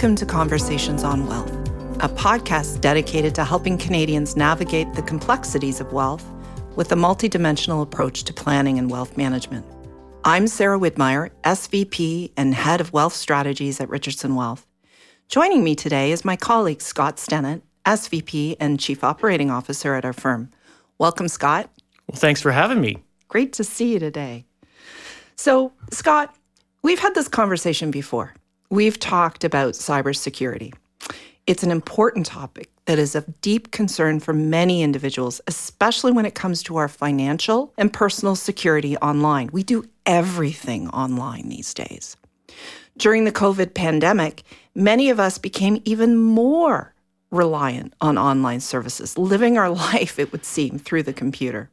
Welcome to Conversations on Wealth, a podcast dedicated to helping Canadians navigate the complexities of wealth with a multidimensional approach to planning and wealth management. I'm Sarah Widmeyer, SVP and Head of Wealth Strategies at Richardson Wealth. Joining me today is my colleague Scott Stennett, SVP and Chief Operating Officer at our firm. Welcome, Scott. Well, thanks for having me. Great to see you today. So, Scott, we've had this conversation before. We've talked about cybersecurity. It's an important topic that is of deep concern for many individuals, especially when it comes to our financial and personal security online. We do everything online these days. During the COVID pandemic, many of us became even more reliant on online services, living our life, it would seem, through the computer.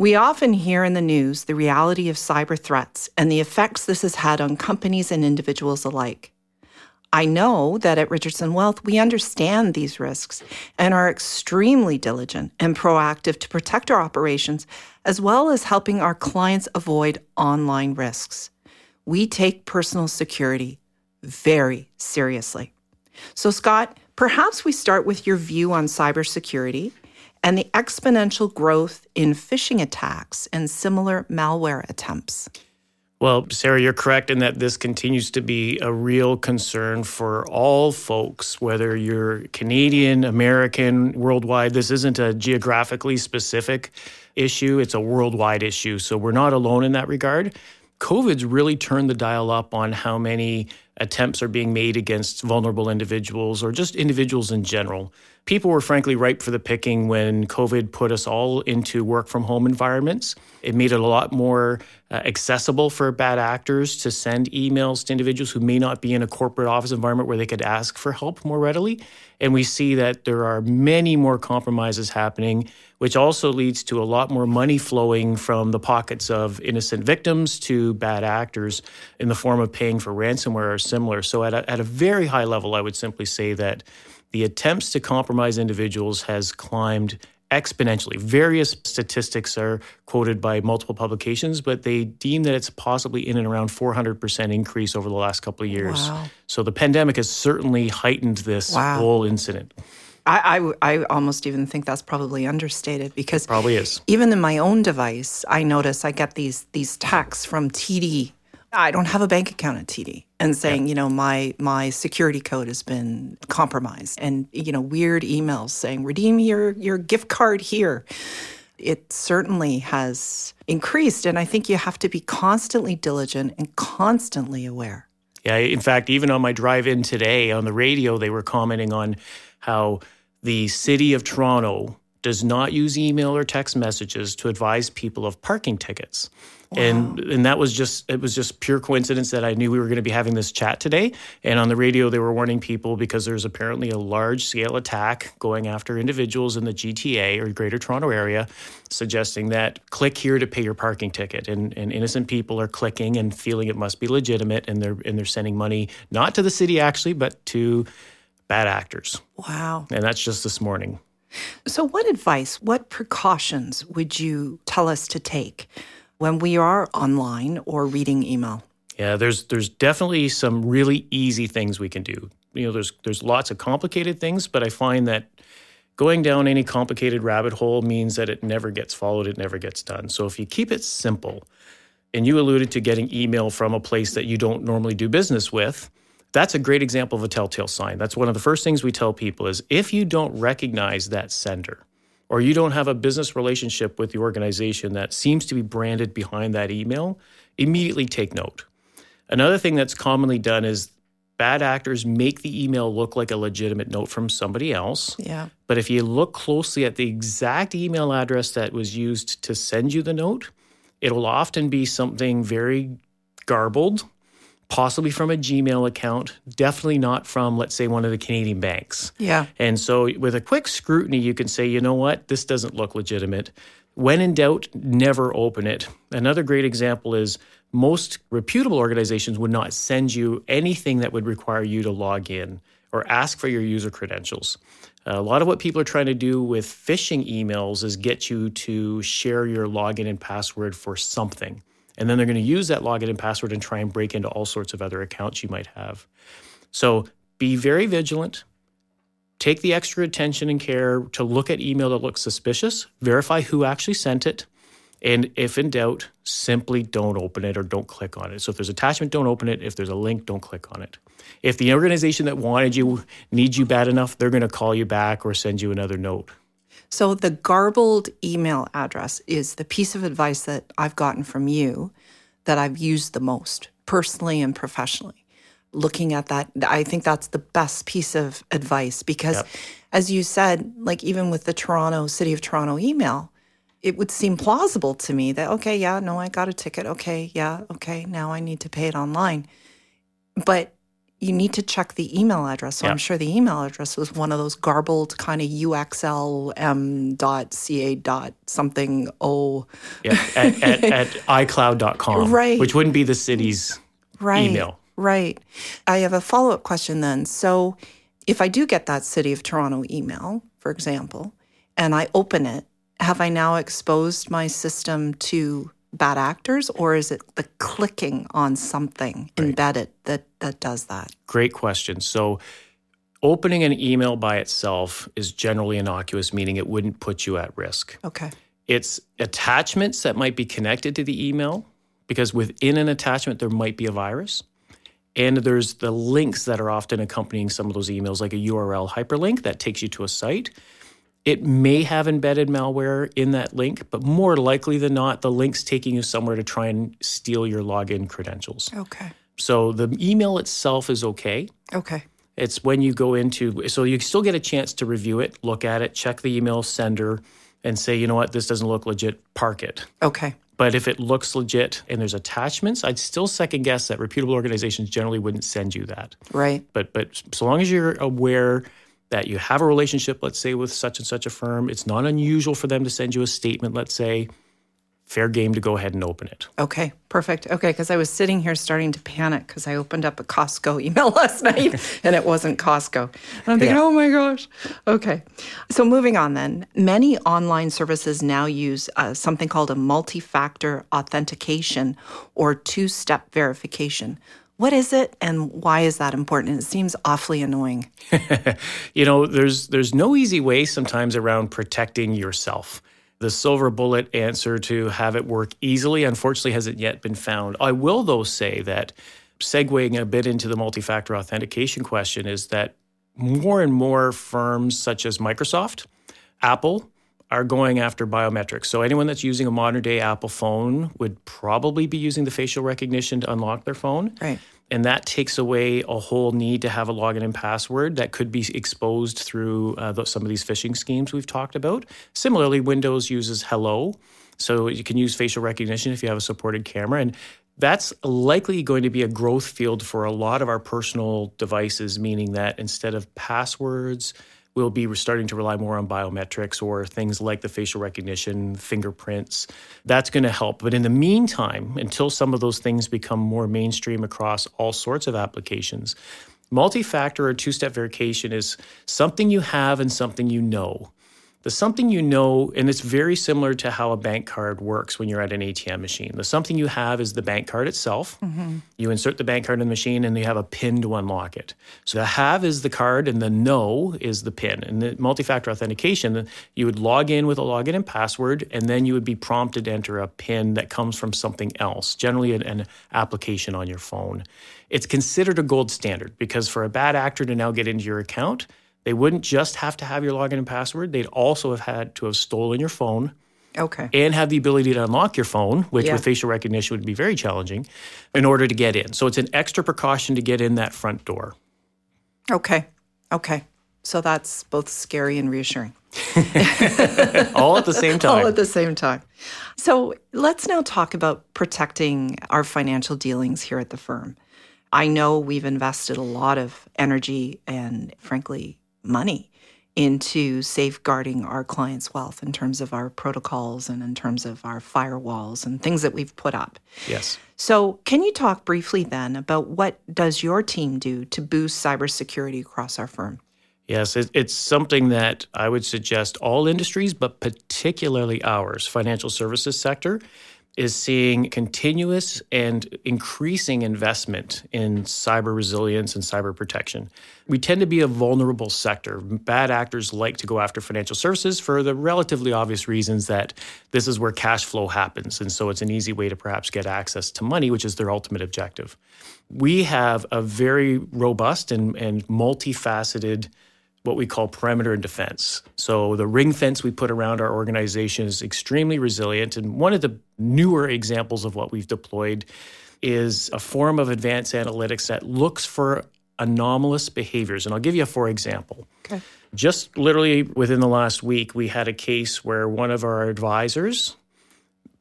We often hear in the news the reality of cyber threats and the effects this has had on companies and individuals alike. I know that at Richardson Wealth, we understand these risks and are extremely diligent and proactive to protect our operations, as well as helping our clients avoid online risks. We take personal security very seriously. So, Scott, perhaps we start with your view on cybersecurity and the exponential growth in phishing attacks and similar malware attempts. Well, Sarah, you're correct in that this continues to be a real concern for all folks, whether you're Canadian, American, worldwide. This isn't a geographically specific issue, it's a worldwide issue. So we're not alone in that regard. COVID's really turned the dial up on how many attempts are being made against vulnerable individuals or just individuals in general. People were frankly ripe for the picking when COVID put us all into work from home environments. It made it a lot more uh, accessible for bad actors to send emails to individuals who may not be in a corporate office environment where they could ask for help more readily. And we see that there are many more compromises happening, which also leads to a lot more money flowing from the pockets of innocent victims to bad actors in the form of paying for ransomware or similar. So, at a, at a very high level, I would simply say that the attempts to compromise individuals has climbed exponentially. Various statistics are quoted by multiple publications, but they deem that it's possibly in and around 400% increase over the last couple of years. Wow. So the pandemic has certainly heightened this wow. whole incident. I, I, I, almost even think that's probably understated because probably is. Even in my own device, I notice I get these these texts from TD I don't have a bank account at TD and saying, yeah. you know, my my security code has been compromised and you know, weird emails saying redeem your your gift card here. It certainly has increased and I think you have to be constantly diligent and constantly aware. Yeah, in fact, even on my drive in today on the radio they were commenting on how the city of Toronto does not use email or text messages to advise people of parking tickets. Wow. And and that was just it was just pure coincidence that I knew we were going to be having this chat today. And on the radio they were warning people because there's apparently a large scale attack going after individuals in the GTA or Greater Toronto area, suggesting that click here to pay your parking ticket. And and innocent people are clicking and feeling it must be legitimate and they're and they're sending money not to the city actually, but to bad actors. Wow. And that's just this morning. So what advice, what precautions would you tell us to take? when we are online or reading email? Yeah, there's there's definitely some really easy things we can do. You know, there's there's lots of complicated things, but I find that going down any complicated rabbit hole means that it never gets followed, it never gets done. So if you keep it simple, and you alluded to getting email from a place that you don't normally do business with, that's a great example of a telltale sign. That's one of the first things we tell people is if you don't recognize that sender, or you don't have a business relationship with the organization that seems to be branded behind that email, immediately take note. Another thing that's commonly done is bad actors make the email look like a legitimate note from somebody else. Yeah. But if you look closely at the exact email address that was used to send you the note, it'll often be something very garbled possibly from a Gmail account, definitely not from, let's say, one of the Canadian banks. Yeah. And so, with a quick scrutiny, you can say, you know what, this doesn't look legitimate. When in doubt, never open it. Another great example is most reputable organizations would not send you anything that would require you to log in or ask for your user credentials. A lot of what people are trying to do with phishing emails is get you to share your login and password for something. And then they're going to use that login and password and try and break into all sorts of other accounts you might have. So be very vigilant. Take the extra attention and care to look at email that looks suspicious, verify who actually sent it, and if in doubt, simply don't open it or don't click on it. So if there's attachment, don't open it. If there's a link, don't click on it. If the organization that wanted you needs you bad enough, they're going to call you back or send you another note. So the garbled email address is the piece of advice that I've gotten from you that I've used the most personally and professionally. Looking at that, I think that's the best piece of advice because, yep. as you said, like even with the Toronto, City of Toronto email, it would seem plausible to me that, okay, yeah, no, I got a ticket. Okay, yeah, okay, now I need to pay it online. But you need to check the email address. So yeah. I'm sure the email address was one of those garbled kind of uxlm dot ca dot something o. Yeah, at, at, at iCloud.com, right. which wouldn't be the city's right. email. Right. I have a follow up question then. So if I do get that City of Toronto email, for example, and I open it, have I now exposed my system to bad actors or is it the clicking on something right. embedded that that does that? Great question. So opening an email by itself is generally innocuous meaning it wouldn't put you at risk. Okay. It's attachments that might be connected to the email because within an attachment there might be a virus. And there's the links that are often accompanying some of those emails, like a URL hyperlink that takes you to a site. It may have embedded malware in that link, but more likely than not, the link's taking you somewhere to try and steal your login credentials. Okay. So the email itself is okay. Okay. It's when you go into, so you still get a chance to review it, look at it, check the email sender, and say, you know what, this doesn't look legit, park it. Okay. But if it looks legit and there's attachments, I'd still second guess that reputable organizations generally wouldn't send you that. Right. But but so long as you're aware that you have a relationship, let's say, with such and such a firm, it's not unusual for them to send you a statement, let's say, fair game to go ahead and open it. Okay, perfect. Okay, because I was sitting here starting to panic because I opened up a Costco email last night and it wasn't Costco. And I'm thinking, yeah. oh my gosh. Okay, so moving on then. Many online services now use uh, something called a multi factor authentication or two step verification. What is it and why is that important? It seems awfully annoying. you know, there's there's no easy way sometimes around protecting yourself. The silver bullet answer to have it work easily unfortunately hasn't yet been found. I will though say that segueing a bit into the multi-factor authentication question is that more and more firms such as Microsoft, Apple, are going after biometrics. So anyone that's using a modern day Apple phone would probably be using the facial recognition to unlock their phone. Right. And that takes away a whole need to have a login and password that could be exposed through uh, the, some of these phishing schemes we've talked about. Similarly, Windows uses Hello. So you can use facial recognition if you have a supported camera. And that's likely going to be a growth field for a lot of our personal devices, meaning that instead of passwords, we'll be starting to rely more on biometrics or things like the facial recognition, fingerprints. That's going to help. But in the meantime, until some of those things become more mainstream across all sorts of applications, multi factor or two step verification is something you have and something you know. The something you know, and it's very similar to how a bank card works when you're at an ATM machine. The something you have is the bank card itself. Mm-hmm. You insert the bank card in the machine and you have a PIN to unlock it. So the have is the card and the know is the PIN. And the multi factor authentication, you would log in with a login and password, and then you would be prompted to enter a PIN that comes from something else, generally an, an application on your phone. It's considered a gold standard because for a bad actor to now get into your account, they wouldn't just have to have your login and password, they'd also have had to have stolen your phone. Okay. And have the ability to unlock your phone, which yeah. with facial recognition would be very challenging, in order to get in. So it's an extra precaution to get in that front door. Okay. Okay. So that's both scary and reassuring. All at the same time. All at the same time. So let's now talk about protecting our financial dealings here at the firm. I know we've invested a lot of energy and, frankly, money into safeguarding our clients' wealth in terms of our protocols and in terms of our firewalls and things that we've put up. Yes. So, can you talk briefly then about what does your team do to boost cybersecurity across our firm? Yes, it's something that I would suggest all industries, but particularly ours, financial services sector, is seeing continuous and increasing investment in cyber resilience and cyber protection. We tend to be a vulnerable sector. Bad actors like to go after financial services for the relatively obvious reasons that this is where cash flow happens. And so it's an easy way to perhaps get access to money, which is their ultimate objective. We have a very robust and, and multifaceted what we call perimeter and defense. So the ring fence we put around our organization is extremely resilient. And one of the newer examples of what we've deployed is a form of advanced analytics that looks for anomalous behaviors. And I'll give you a for example. Okay. Just literally within the last week, we had a case where one of our advisors'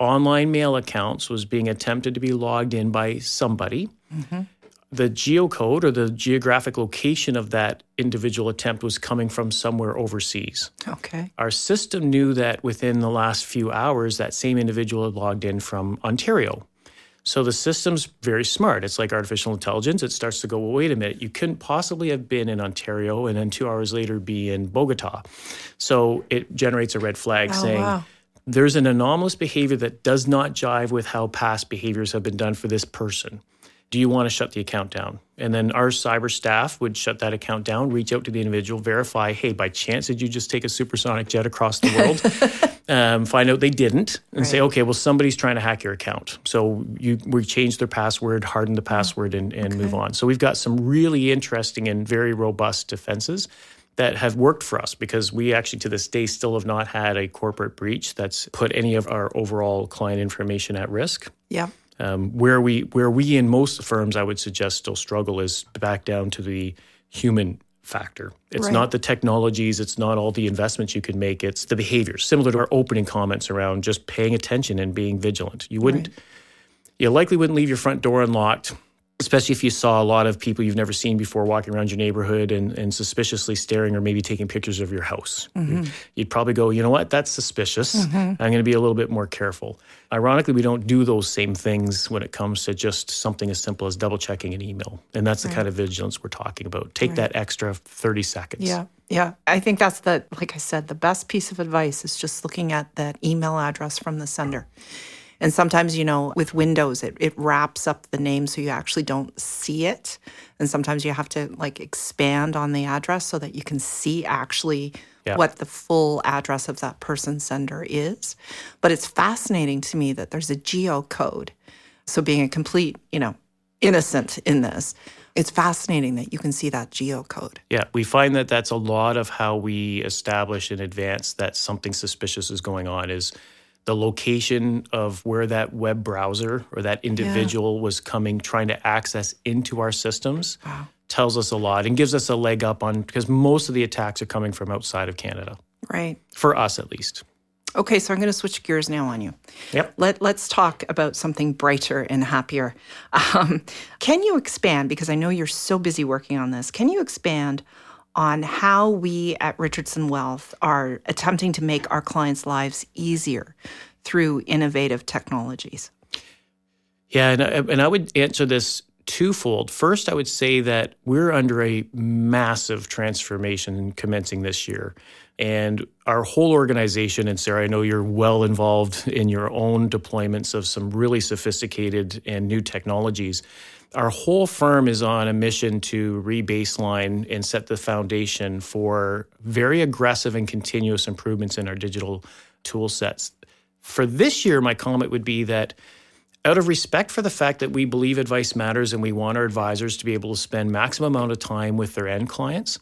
online mail accounts was being attempted to be logged in by somebody. Mm-hmm the geocode or the geographic location of that individual attempt was coming from somewhere overseas. Okay. Our system knew that within the last few hours, that same individual had logged in from Ontario. So the system's very smart. It's like artificial intelligence. It starts to go, well, wait a minute, you couldn't possibly have been in Ontario and then two hours later be in Bogota. So it generates a red flag oh, saying, wow. There's an anomalous behavior that does not jive with how past behaviors have been done for this person do you want to shut the account down? And then our cyber staff would shut that account down, reach out to the individual, verify, hey, by chance, did you just take a supersonic jet across the world? um, find out they didn't and right. say, okay, well, somebody's trying to hack your account. So you, we change their password, harden the password, and, and okay. move on. So we've got some really interesting and very robust defenses that have worked for us because we actually to this day still have not had a corporate breach that's put any of our overall client information at risk. Yeah. Um, where we where we in most firms, I would suggest, still struggle is back down to the human factor. It's right. not the technologies, it's not all the investments you can make, it's the behaviors. Similar to our opening comments around just paying attention and being vigilant. You wouldn't right. you likely wouldn't leave your front door unlocked especially if you saw a lot of people you've never seen before walking around your neighborhood and, and suspiciously staring or maybe taking pictures of your house. Mm-hmm. You'd probably go, you know what, that's suspicious. Mm-hmm. I'm going to be a little bit more careful. Ironically, we don't do those same things when it comes to just something as simple as double checking an email. And that's right. the kind of vigilance we're talking about. Take right. that extra 30 seconds. Yeah. Yeah, I think that's the, like I said, the best piece of advice is just looking at that email address from the sender. And sometimes, you know, with Windows, it, it wraps up the name so you actually don't see it. And sometimes you have to like expand on the address so that you can see actually yeah. what the full address of that person sender is. But it's fascinating to me that there's a geocode. So being a complete, you know, innocent in this, it's fascinating that you can see that geocode. Yeah, we find that that's a lot of how we establish in advance that something suspicious is going on is the location of where that web browser or that individual yeah. was coming trying to access into our systems wow. tells us a lot and gives us a leg up on because most of the attacks are coming from outside of Canada. Right. For us at least. Okay, so I'm going to switch gears now on you. Yep. Let, let's talk about something brighter and happier. Um, can you expand, because I know you're so busy working on this, can you expand on how we at Richardson Wealth are attempting to make our clients' lives easier through innovative technologies. Yeah, and I, and I would answer this twofold. First, I would say that we're under a massive transformation commencing this year. And our whole organization, and Sarah, I know you're well involved in your own deployments of some really sophisticated and new technologies our whole firm is on a mission to rebaseline and set the foundation for very aggressive and continuous improvements in our digital tool sets. For this year, my comment would be that out of respect for the fact that we believe advice matters and we want our advisors to be able to spend maximum amount of time with their end clients,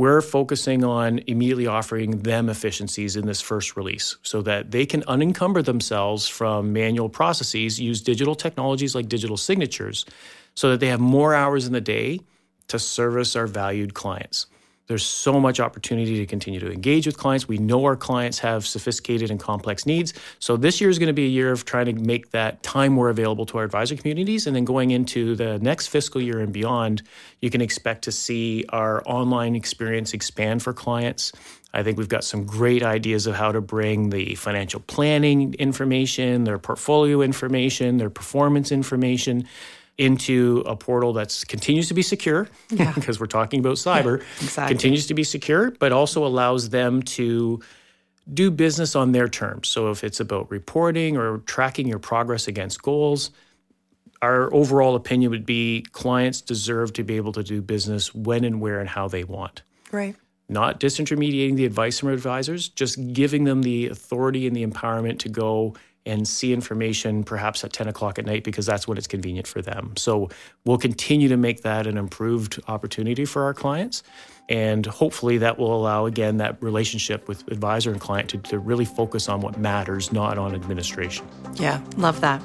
we're focusing on immediately offering them efficiencies in this first release so that they can unencumber themselves from manual processes, use digital technologies like digital signatures so that they have more hours in the day to service our valued clients. There's so much opportunity to continue to engage with clients. We know our clients have sophisticated and complex needs. So this year is going to be a year of trying to make that time more available to our advisor communities. And then going into the next fiscal year and beyond, you can expect to see our online experience expand for clients. I think we've got some great ideas of how to bring the financial planning information, their portfolio information, their performance information into a portal that continues to be secure yeah. because we're talking about cyber, exactly. continues to be secure, but also allows them to do business on their terms. So if it's about reporting or tracking your progress against goals, our overall opinion would be clients deserve to be able to do business when and where and how they want. Right. Not disintermediating the advice from advisors, just giving them the authority and the empowerment to go and see information perhaps at 10 o'clock at night because that's when it's convenient for them. So we'll continue to make that an improved opportunity for our clients. And hopefully that will allow, again, that relationship with advisor and client to, to really focus on what matters, not on administration. Yeah, love that.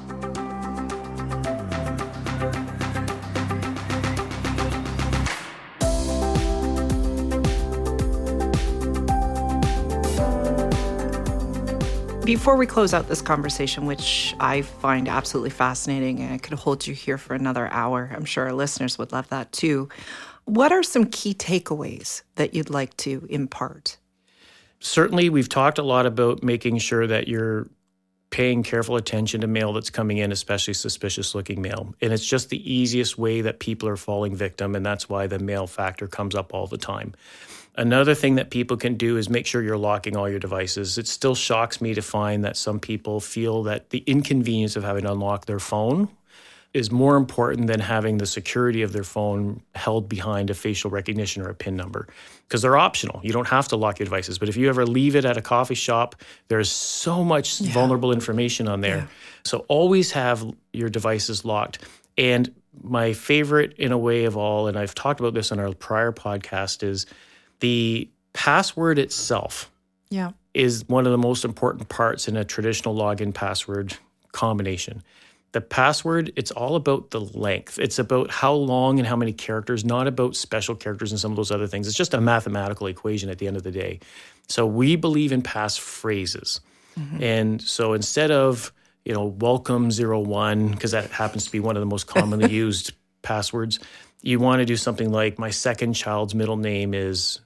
Before we close out this conversation, which I find absolutely fascinating, and I could hold you here for another hour, I'm sure our listeners would love that too. What are some key takeaways that you'd like to impart? Certainly, we've talked a lot about making sure that you're paying careful attention to mail that's coming in, especially suspicious looking mail. And it's just the easiest way that people are falling victim. And that's why the mail factor comes up all the time. Another thing that people can do is make sure you're locking all your devices. It still shocks me to find that some people feel that the inconvenience of having to unlock their phone is more important than having the security of their phone held behind a facial recognition or a PIN number because they're optional. You don't have to lock your devices. But if you ever leave it at a coffee shop, there's so much yeah. vulnerable information on there. Yeah. So always have your devices locked. And my favorite, in a way, of all, and I've talked about this on our prior podcast, is the password itself yeah. is one of the most important parts in a traditional login password combination. The password, it's all about the length. It's about how long and how many characters, not about special characters and some of those other things. It's just a mathematical equation at the end of the day. So we believe in pass phrases. Mm-hmm. And so instead of, you know, welcome zero one, because that happens to be one of the most commonly used passwords, you want to do something like my second child's middle name is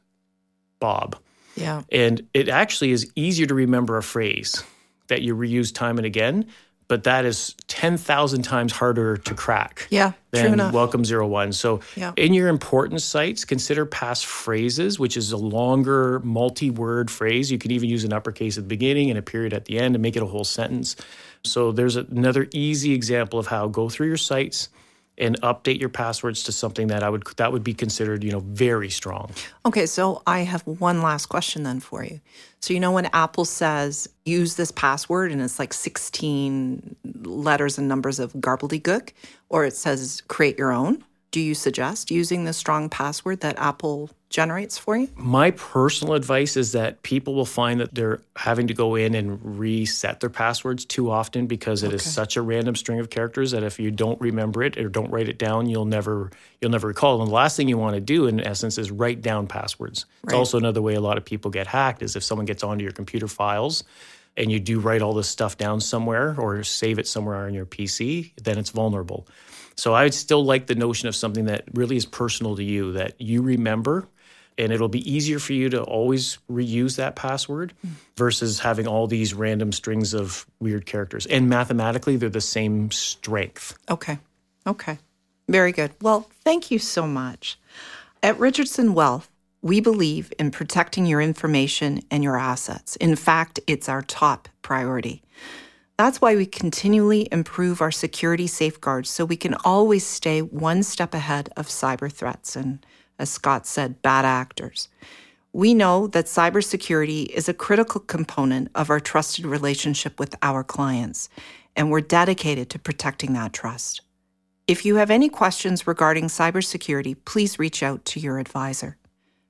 Bob. Yeah. And it actually is easier to remember a phrase that you reuse time and again, but that is 10,000 times harder to crack. Yeah, than Welcome Zero One. So yeah. in your important sites, consider pass phrases, which is a longer multi-word phrase. You can even use an uppercase at the beginning and a period at the end and make it a whole sentence. So there's another easy example of how go through your sites and update your passwords to something that I would that would be considered, you know, very strong. Okay, so I have one last question then for you. So you know when Apple says use this password and it's like 16 letters and numbers of gobbledygook or it says create your own? do you suggest using the strong password that Apple generates for you? My personal advice is that people will find that they're having to go in and reset their passwords too often because it okay. is such a random string of characters that if you don't remember it or don't write it down, you'll never you'll never recall. And the last thing you want to do in essence is write down passwords. Right. It's also another way a lot of people get hacked is if someone gets onto your computer files and you do write all this stuff down somewhere or save it somewhere on your PC, then it's vulnerable. So I would still like the notion of something that really is personal to you, that you remember, and it'll be easier for you to always reuse that password hmm. versus having all these random strings of weird characters. And mathematically, they're the same strength. Okay. Okay. Very good. Well, thank you so much. At Richardson Wealth, we believe in protecting your information and your assets. In fact, it's our top priority. That's why we continually improve our security safeguards so we can always stay one step ahead of cyber threats and, as Scott said, bad actors. We know that cybersecurity is a critical component of our trusted relationship with our clients, and we're dedicated to protecting that trust. If you have any questions regarding cybersecurity, please reach out to your advisor.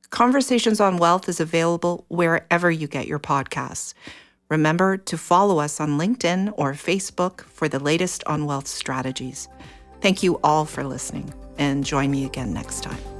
Conversations on Wealth is available wherever you get your podcasts. Remember to follow us on LinkedIn or Facebook for the latest on wealth strategies. Thank you all for listening, and join me again next time.